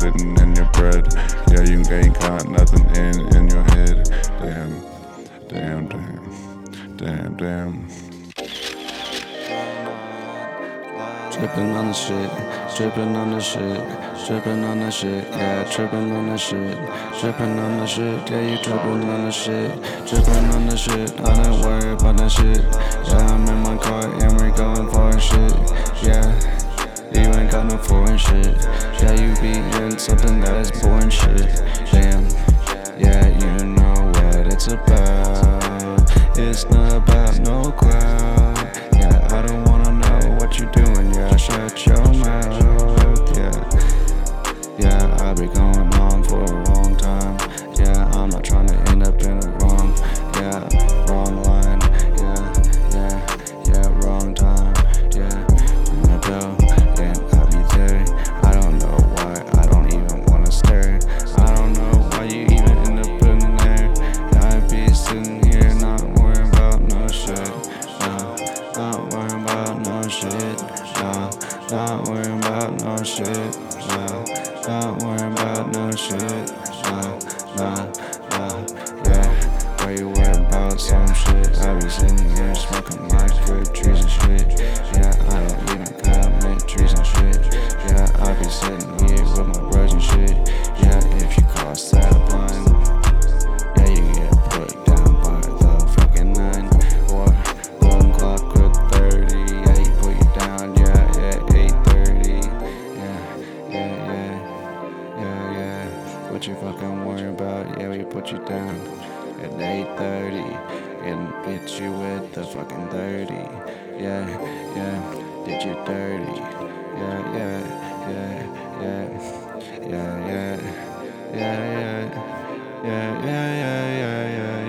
sitting in your bread. Yeah, you ain't got nothing in in your head. Damn, damn, damn, damn, damn. Tripping on the shit, tripping on the shit, tripping on the shit, yeah, tripping on the shit, tripping on the shit, yeah, you tripping on the shit, tripping on the shit, I don't worry about that shit, yeah, I'm in my car and we're going for shit, got foreign shit, yeah, you be in something that is boring shit, damn, yeah, you know what it's about, it's not about no crowd, yeah, I don't wanna know what you're doing, yeah, shut your mouth, yeah, yeah, I be going shit, nah, not worrying about no shit, nah, not worrying about no shit, What you fucking worry about? Yeah, we put you down at eight thirty and hit you with the fucking thirty. Yeah, yeah, did you dirty? Yeah, yeah, yeah, yeah, yeah, yeah, yeah, yeah, yeah, yeah, yeah.